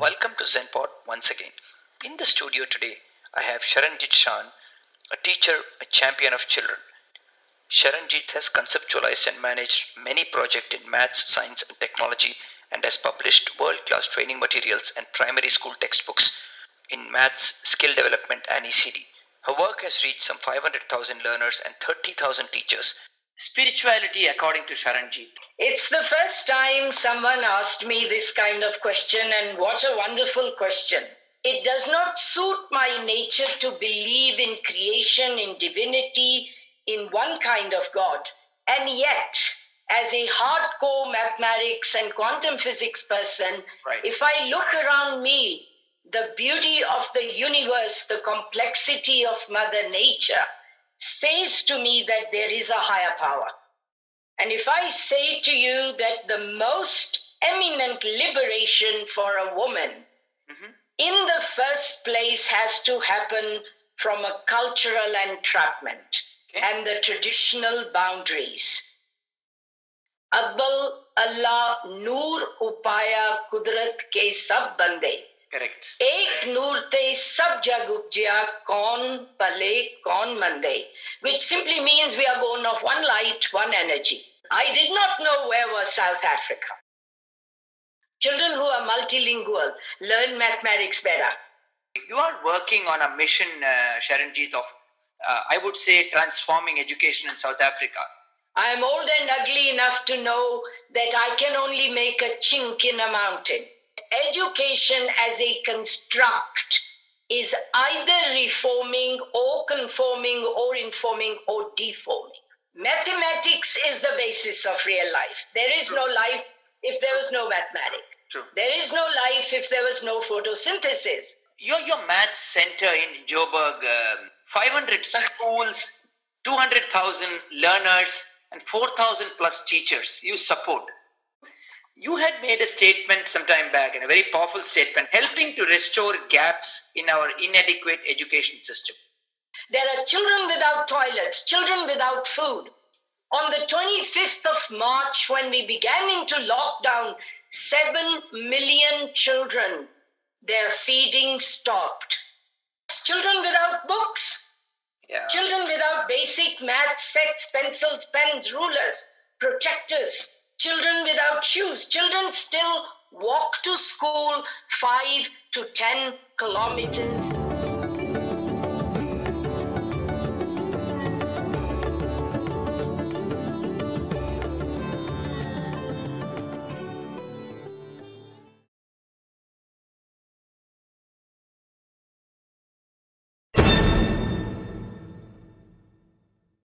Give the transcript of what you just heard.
Welcome to ZenPod once again. In the studio today, I have Sharanjeet Shan, a teacher, a champion of children. Sharanjeet has conceptualized and managed many projects in maths, science, and technology and has published world class training materials and primary school textbooks in maths, skill development, and ECD. Her work has reached some 500,000 learners and 30,000 teachers. Spirituality, according to Sharanjeet. It's the first time someone asked me this kind of question, and what a wonderful question. It does not suit my nature to believe in creation, in divinity, in one kind of God. And yet, as a hardcore mathematics and quantum physics person, Right. if I look around me, the beauty of the universe, the complexity of Mother Nature, says to me that there is a higher power. And if I say to you that the most eminent liberation for a woman, Mhm. in the first place, has to happen from a cultural entrapment Okay. and the traditional boundaries. Abbal Allah Noor Upaya Kudrat ke sab bande. Correct. Ek Noor Te Sab Kon Pale Kon Mande, which simply means we are born of one light, one energy. I did not know where was South Africa. Children who are multilingual learn mathematics better. You are working on a mission, uh, Sharanjeet, of uh, I would say transforming education in South Africa. I am old and ugly enough to know that I can only make a chink in a mountain education as a construct is either reforming or conforming or informing or deforming. Mathematics is the basis of real life. There is no life if there was no mathematics. True. There is no life if there was no photosynthesis. Your, your maths center in Joburg, um 500 schools, 200,000 learners, and 4,000 plus teachers you support. You had made a statement some time back, and a very powerful statement, helping to restore gaps in our inadequate education system. There are children without toilets, children without food. On the 25th of March, when we began into lockdown, 7 million children, their feeding stopped. Children without books, Yeah. children without basic math sets, pencils, pens, rulers, projectors, children without shoes. Children still walk to school 5 to 10 kilometers